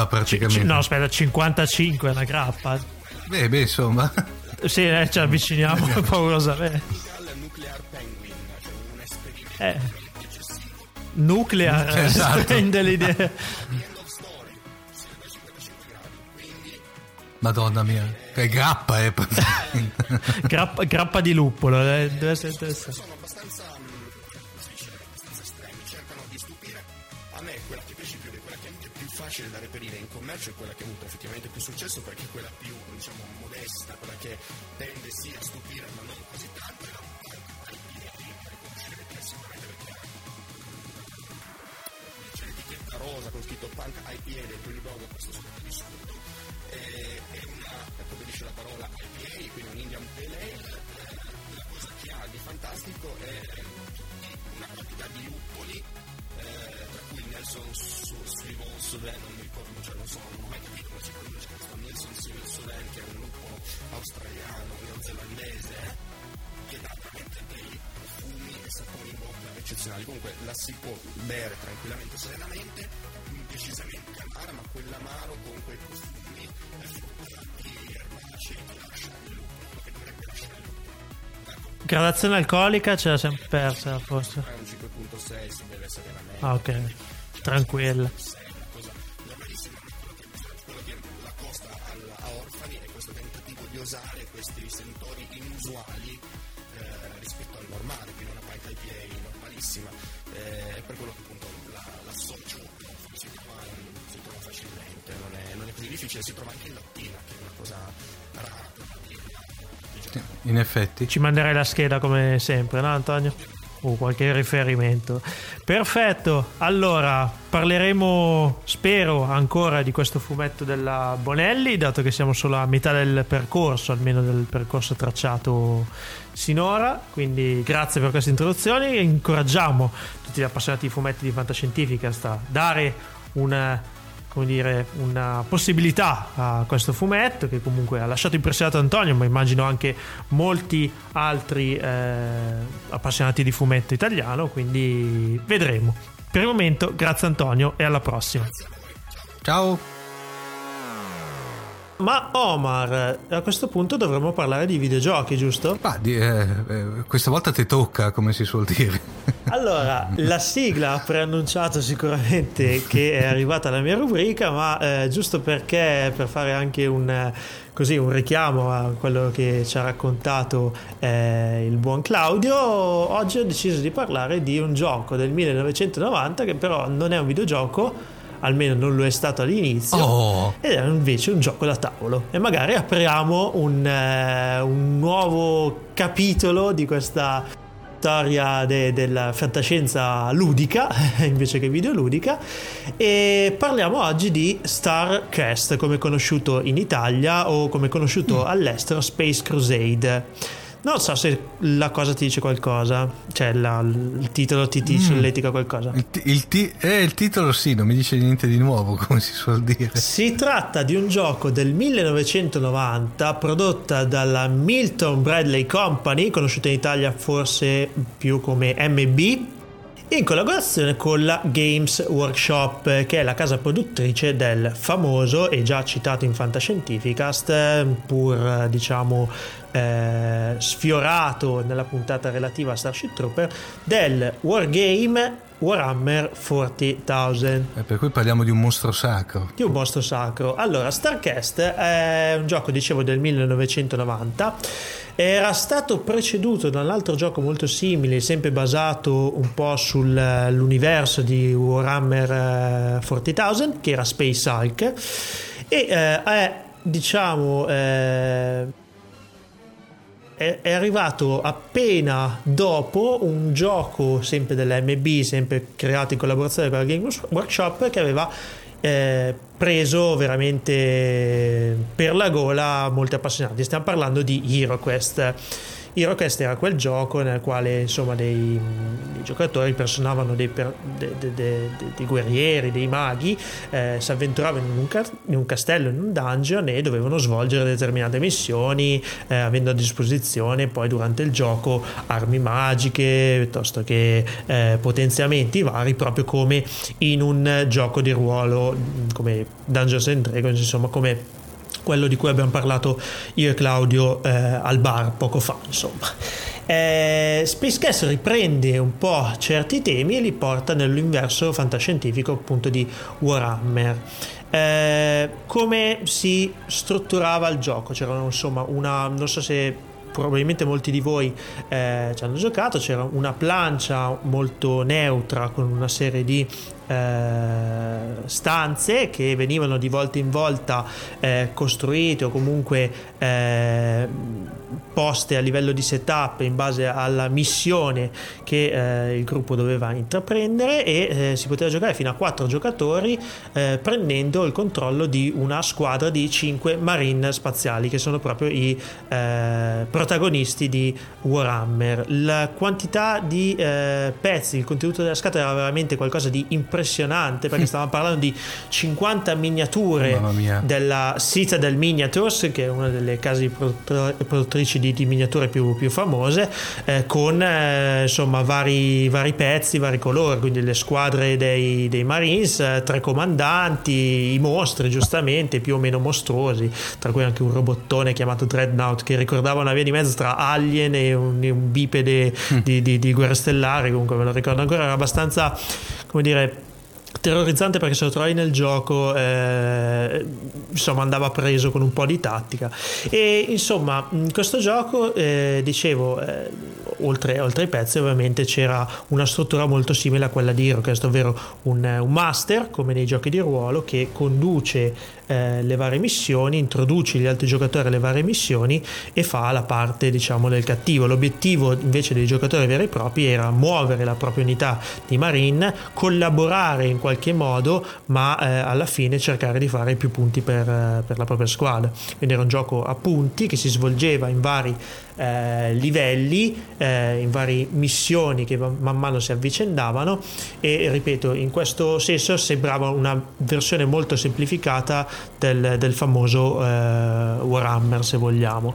Grappa praticamente. No, aspetta, 55 è una grappa. Beh, beh, insomma. Sì, eh, ci avviciniamo paurosamente. al nuclear Eh. Nuclear Esatto. prende l'idea. end of story siamo a 55 gradi quindi Madonna mia. Che grappa è praticamente. Grappa, grappa di luppolo, eh, deve essere interessante. sono abbastanza facile da reperire in commercio è quella che ha avuto effettivamente più successo perché è quella più diciamo modesta, quella che tende sì a stupire ma non così tanto e la rosa con scritto punk IPA del Pretty Dog questo sotto di sotto eh, è una, come dice la parola IPA quindi un Indian Pale Ale eh, la cosa che ha di fantastico è una quantità di luppoli eh, tra cui Nelson Su- Swivel Sudan non mi ricordo cioè non so non ho mai capito come si pronuncia questo Nelson Swivel Sudan che è un lupo australiano neozelandese che dà veramente dei profumi e sapori in bocca eccezionali. Comunque la si può bere tranquillamente, serenamente, decisamente amara, ma quell'amaro con quei profumi e fruttati erbacei che lascia il lupo, che dovrebbe lasciare il lupo. Gradazione alcolica ce l'ha sempre persa, forse. È un 5.6, si deve essere veramente Ah, ok. Tranquilla. osare questi sentori inusuali eh, rispetto al normale, quindi una pint IPA normalissima, eh, per quello che appunto la, l'associo si trova, si trova facilmente, non è, non è così difficile, si trova anche in lattina, che è una cosa rara. In effetti. Ci manderai la scheda come sempre, no Antonio? O qualche riferimento. Perfetto, allora parleremo, spero, ancora di questo fumetto della Bonelli, dato che siamo solo a metà del percorso, almeno del percorso tracciato sinora. Quindi grazie per queste introduzioni. Incoraggiamo tutti gli appassionati di fumetti di fantascientifica a dare una come dire, una possibilità a questo fumetto che comunque ha lasciato impressionato Antonio, ma immagino anche molti altri eh, appassionati di fumetto italiano, quindi vedremo. Per il momento, grazie Antonio e alla prossima. Ciao. Ma Omar, a questo punto dovremmo parlare di videogiochi, giusto? Ma di- eh, eh, questa volta ti tocca, come si suol dire. Allora, la sigla ha preannunciato sicuramente che è arrivata la mia rubrica, ma eh, giusto perché per fare anche un, così, un richiamo a quello che ci ha raccontato eh, il buon Claudio, oggi ho deciso di parlare di un gioco del 1990 che però non è un videogioco, almeno non lo è stato all'inizio, Oh. ed è invece un gioco da tavolo. E magari apriamo un, eh, un nuovo capitolo di questa storia de- della fantascienza ludica invece che videoludica e parliamo oggi di Starcast come conosciuto in Italia o come conosciuto all'estero Space Crusade non so se la cosa ti dice qualcosa. Cioè la- il titolo ti, ti solletica qualcosa. Il, il ti- eh, il titolo sì, non mi dice niente di nuovo, come si suol dire. Si tratta di un gioco del 1990 prodotta dalla Milton Bradley Company, conosciuta in Italia forse più come MB, in collaborazione con la Games Workshop, che è la casa produttrice del famoso e già citato in Fantascientificast, eh, pur diciamo eh, sfiorato nella puntata relativa a Starship Trooper, del wargame Warhammer 40.000 Eh, per cui parliamo di un mostro sacro. di un mostro sacro. Allora, Starcast è un gioco, dicevo, del 1990. Era stato preceduto da un altro gioco molto simile, sempre basato un po' sull'universo di Warhammer eh, 40.000, che era Space Hulk. E eh, è, diciamo, eh, è, arrivato appena dopo un gioco sempre dell'MB, sempre creato in collaborazione con la Games Workshop, che aveva eh, preso veramente per la gola molti appassionati. Stiamo parlando di HeroQuest. HeroQuest era quel gioco nel quale insomma dei, dei giocatori personavano dei, per- de- de- de- guerrieri, dei maghi, eh, si avventuravano in un, in un castello, in un dungeon e dovevano svolgere determinate missioni, eh, avendo a disposizione poi durante il gioco armi magiche piuttosto che eh, potenziamenti vari, proprio come in un gioco di ruolo come Dungeons and Dragons, insomma come quello di cui abbiamo parlato io e Claudio eh, al bar poco fa, insomma. Eh, Spacecast riprende un po' certi temi e li porta nell'universo fantascientifico appunto di Warhammer. Eh, come si strutturava il gioco? C'era insomma una, non so se probabilmente molti di voi eh, ci hanno giocato, c'era una plancia molto neutra con una serie di eh, stanze che venivano di volta in volta eh, costruite o comunque eh, poste a livello di setup in base alla missione che eh, il gruppo doveva intraprendere e eh, si poteva giocare fino a 4 giocatori eh, prendendo il controllo di una squadra di 5 marine spaziali che sono proprio i protagonisti di Warhammer. La quantità di pezzi, il contenuto della scatola era veramente qualcosa di impressionante perché stavamo parlando di 50 miniature della Citadel Miniatures che è una delle case produttrici di, di miniature più, più famose eh, con eh, insomma vari, vari, pezzi, vari colori quindi le squadre dei, dei Marines eh, tre comandanti i mostri giustamente più o meno mostruosi tra cui anche un robottone chiamato Dreadnought che ricordava una via di mezzo tra Alien e un, un bipede mm. di, di, di Guerra Stellare comunque me lo ricordo ancora era abbastanza come dire terrorizzante perché se lo trovi nel gioco eh, insomma andava preso con un po' di tattica. E insomma in questo gioco eh, dicevo eh, oltre, oltre, ai pezzi ovviamente c'era una struttura molto simile a quella di HeroQuest ovvero un, un master come nei giochi di ruolo che conduce eh, le varie missioni, introduce gli altri giocatori alle varie missioni e fa la parte diciamo del cattivo. L'obiettivo invece dei giocatori veri e propri era muovere la propria unità di marine, collaborare in qualche modo, ma eh, alla fine cercare di fare più punti per, eh, per la propria squadra. Quindi era un gioco a punti che si svolgeva in vari eh, livelli, eh, in varie missioni che man mano si avvicendavano e ripeto, in questo senso sembrava una versione molto semplificata del, del famoso eh, Warhammer se vogliamo.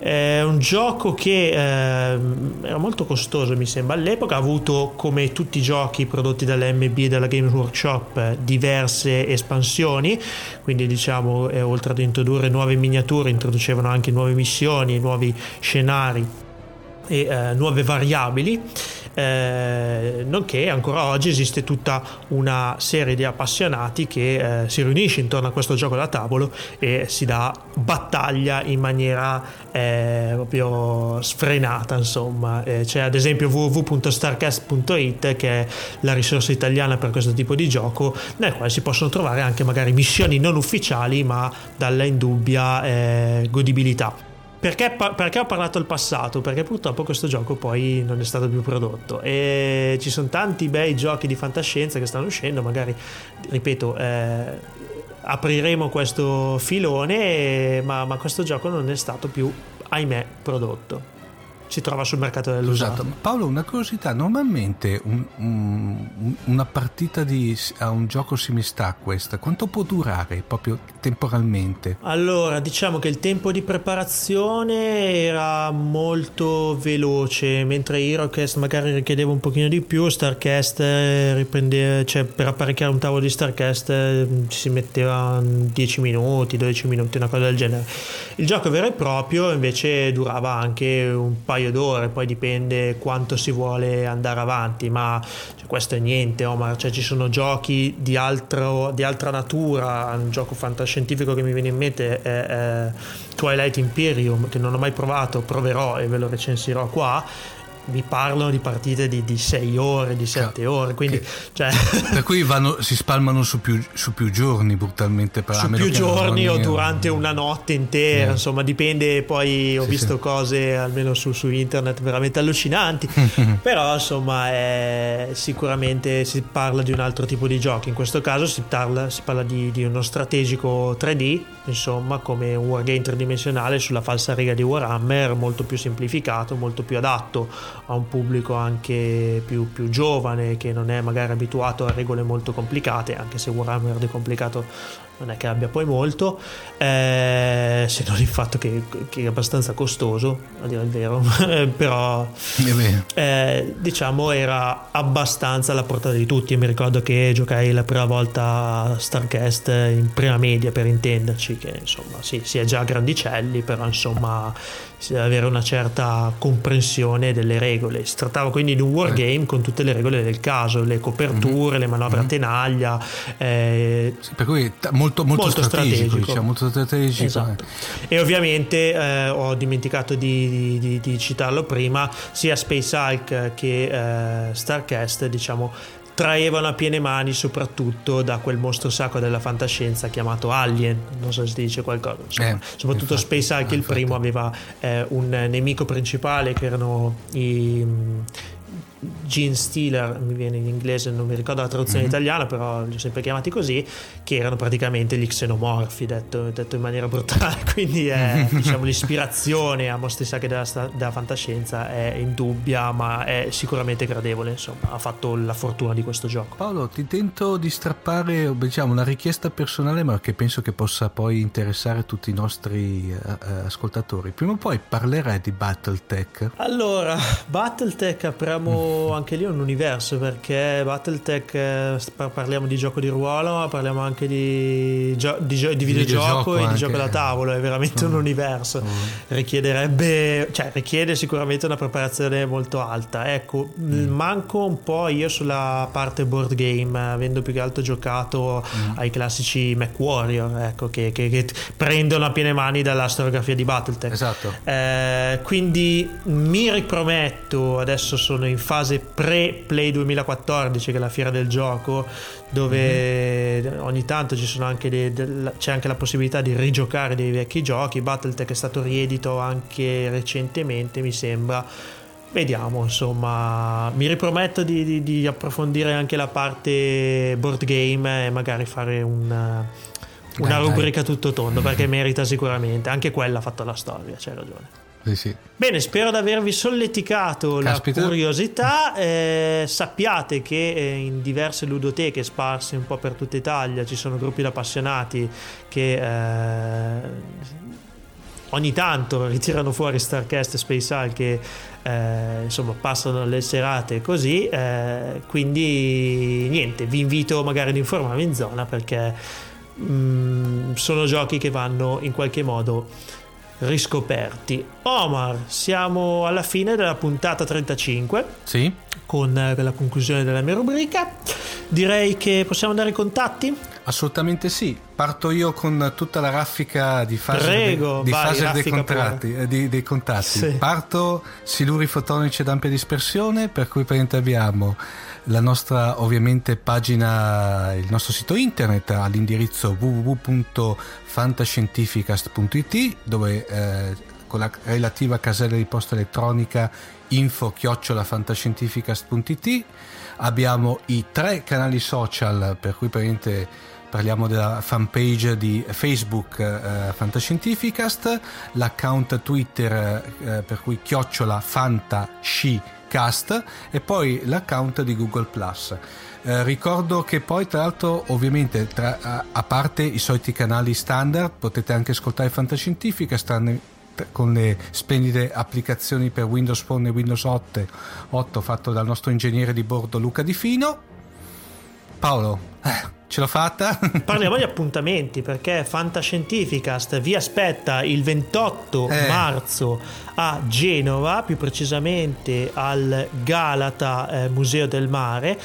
È un gioco che eh, era molto costoso, mi sembra. All'epoca ha avuto, come tutti i giochi prodotti dall'MB e dalla Games Workshop, diverse espansioni. Quindi, diciamo, eh, oltre ad introdurre nuove miniature, introducevano anche nuove missioni, nuovi scenari e eh, nuove variabili eh, nonché ancora oggi esiste tutta una serie di appassionati che eh, si riunisce intorno a questo gioco da tavolo e si dà battaglia in maniera eh, proprio sfrenata insomma. Eh, c'è ad esempio www.starcast.it che è la risorsa italiana per questo tipo di gioco nel quale si possono trovare anche magari missioni non ufficiali ma dalla indubbia eh, godibilità perché, perché, ho parlato del passato? Perché purtroppo questo gioco poi non è stato più prodotto e ci sono tanti bei giochi di fantascienza che stanno uscendo, magari, ripeto, eh, apriremo questo filone, ma, ma questo gioco non è stato più, ahimè, prodotto si trova sul mercato dell'usato. Esatto. Paolo, una curiosità, normalmente un, un, una partita di, a un gioco simile a questa, quanto può durare proprio temporalmente? Allora, diciamo che il tempo di preparazione era molto veloce, mentre HeroCast magari richiedeva un pochino di più, StarCast eh, riprendeva, cioè per apparecchiare un tavolo di StarCast eh, ci si metteva 10 minuti, 12 minuti, una cosa del genere. Il gioco vero e proprio invece durava anche un paio paio d'ore, poi dipende quanto si vuole andare avanti, ma cioè, questo è niente, Omar, cioè, ci sono giochi di, altro, di, altra natura, un gioco fantascientifico che mi viene in mente è, è Twilight Imperium, che non ho mai provato, proverò e ve lo recensirò qua mi parlano di partite di 6 ore, di 7 ore, quindi... Cioè... Per cui vanno, si spalmano su più, su più, giorni brutalmente. Per su più giorni o durante una notte intera, yeah. insomma dipende, poi ho sì, visto sì. cose almeno su, su, internet veramente allucinanti, però insomma è, sicuramente si parla di un altro tipo di giochi, in questo caso si parla, si parla di, di uno strategico 3D, insomma come un wargame tridimensionale sulla falsa riga di Warhammer, molto più semplificato, molto più adatto a un pubblico anche più, più, giovane che non è magari abituato a regole molto complicate, anche se Warhammer di complicato non è che abbia poi molto, eh, se non il fatto che, che, è abbastanza costoso, a dire il vero, però eh, diciamo era abbastanza alla portata di tutti. Mi ricordo che giocai la prima volta a Starcast in prima media per intenderci, che insomma sì, si è già grandicelli, però insomma avere una certa comprensione delle regole. Si trattava quindi di un wargame con tutte le regole del caso, le coperture, mm-hmm. le manovre mm-hmm. a tenaglia. Eh, sì, per cui molto molto, molto, molto strategico, strategico. Diciamo, molto strategico. Esatto. E ovviamente eh, ho dimenticato di, di, di, citarlo prima, sia Space Hulk che eh, Starcast, diciamo, traevano a piene mani soprattutto da quel mostro sacro della fantascienza chiamato Alien, non so se ti dice qualcosa, insomma, Eh, soprattutto infatti, Space Hulk il primo aveva eh, un nemico principale che erano i mm, Gene Stealer, mi viene in inglese, non mi ricordo la traduzione Mhm. italiana, però li ho sempre chiamati così, che erano praticamente gli xenomorfi, detto, detto in maniera brutale. Quindi è, diciamo, l'ispirazione a mostri sacri della, della fantascienza è indubbia, ma è sicuramente gradevole. Insomma, ha fatto la fortuna di questo gioco. Paolo, ti tento di strappare diciamo, una richiesta personale, ma che penso che possa poi interessare tutti i nostri eh, ascoltatori. Prima o poi parlerai di Battletech. Allora, Battletech apriamo anche lì un universo perché Battletech eh, par- parliamo di gioco di ruolo, ma parliamo anche di, gio- di, gio- di videogioco videogioco e di gioco da tavolo, è veramente un universo. Richiederebbe, cioè richiede sicuramente una preparazione molto alta. Ecco, Mm. manco un po' io sulla parte board game, avendo più che altro giocato Mm. ai classici MechWarrior, ecco, che, che- che prendono a piene mani dalla storiografia di Battletech. Esatto. Eh, quindi mi riprometto, adesso sono in fase pre-Play 2014, che è la fiera del gioco, dove Mhm. ogni tanto ci sono anche dei- del- c'è anche la possibilità di rigiocare dei vecchi giochi. Battletech è stato riedito anche recentemente, mi sembra. Vediamo, insomma, mi riprometto di, di- di approfondire anche la parte board game e magari fare un, una Dai, dai. rubrica tutto tondo perché merita sicuramente. Anche quella ha fatto la storia, c'hai ragione. Sì, sì. Bene, spero di avervi solleticato Caspita. la curiosità. Eh, sappiate che eh, in diverse ludoteche sparse un po' per tutta Italia ci sono gruppi di appassionati che eh, ogni tanto ritirano fuori Starcast e Space Hulk che eh, insomma passano le serate così. eh, quindi niente, vi invito magari ad informarvi in zona perché mm, sono giochi che vanno in qualche modo riscoperti. Omar, siamo alla fine della puntata 35 Sì? con eh, la conclusione della mia rubrica. Direi che possiamo dare i contatti. Assolutamente sì. Parto io con tutta la raffica di fase, Prego, di vai, fase dei, contratti, eh, di- dei contatti. Sì. Parto siluri fotonici ad ampia dispersione, per cui abbiamo la nostra ovviamente pagina, il nostro sito internet all'indirizzo www.fantascientificast.it dove eh, con la relativa casella di posta elettronica info chiocciolafantascientificast.it abbiamo i tre canali social per cui praticamente parliamo della fanpage di Facebook eh, Fantascientificast, l'account Twitter eh, per cui chiocciola fantascicast e poi l'account di Google Plus. Eh, ricordo che poi tra l'altro ovviamente tra- a, a parte i soliti canali standard potete anche ascoltare Fantascientificast tranne con le splendide applicazioni per Windows Phone e Windows 8, 8 fatto dal nostro ingegnere di bordo Luca Di Fino. Paolo, eh, ce l'ho fatta? Parliamo di appuntamenti perché Fantascientificast vi aspetta il 28 Eh. marzo a Genova, più precisamente al Galata eh, Museo del Mare.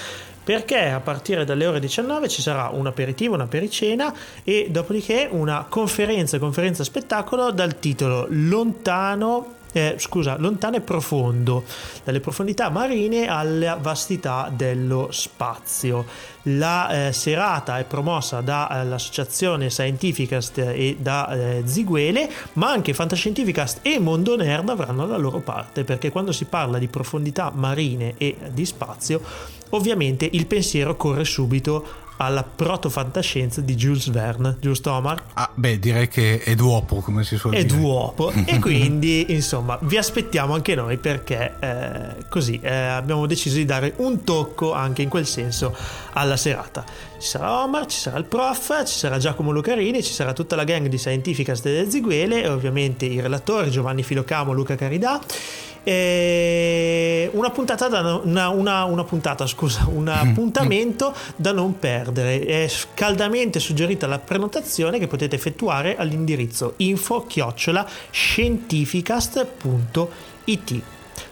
Perché a partire dalle ore 19 ci sarà un aperitivo, una pericena e dopodiché una conferenza, conferenza spettacolo dal titolo Lontano eh, scusa, lontano e profondo, dalle profondità marine alla vastità dello spazio. La eh, serata è promossa dall'associazione Scientificast e da eh, Ziguele, ma anche Fantascientificast e Mondo Nerd avranno la loro parte, perché quando si parla di profondità marine e di spazio, ovviamente il pensiero corre subito alla proto-fantascienza di Jules Verne, giusto Omar? ah, beh, direi che è duopo, come si suol È dire. duopo e quindi insomma vi aspettiamo anche noi perché eh, così eh, abbiamo deciso di dare un tocco anche in quel senso alla serata ci sarà Omar, ci sarà il prof ci sarà Giacomo Lucarini, ci sarà tutta la gang di Scientificast delle Ziguele e ovviamente i relatori Giovanni Filocamo, Luca Caridà e una puntata da una, una- una puntata scusa un appuntamento da non perdere. È caldamente suggerita la prenotazione che potete effettuare all'indirizzo info chiocciola scientificast.it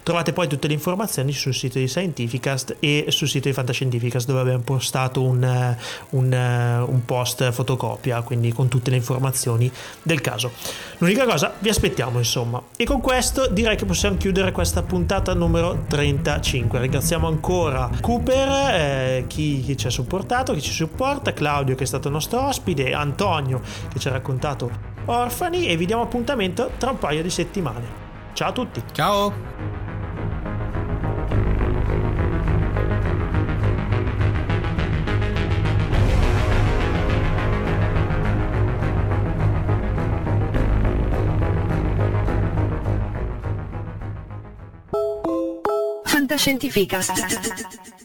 Trovate poi tutte le informazioni sul sito di Scientificast e sul sito di Fantascientificast dove abbiamo postato un, eh, un, eh, un post fotocopia, quindi con tutte le informazioni del caso. L'unica cosa, vi aspettiamo insomma. E con questo direi che possiamo chiudere questa puntata numero 35. Ringraziamo ancora Cooper, eh, chi, chi ci ha supportato, chi ci supporta, Claudio che è stato nostro ospite, Antonio che ci ha raccontato Orfani e vi diamo appuntamento tra un paio di settimane. Ciao a tutti. Ciao! Fantascientificast.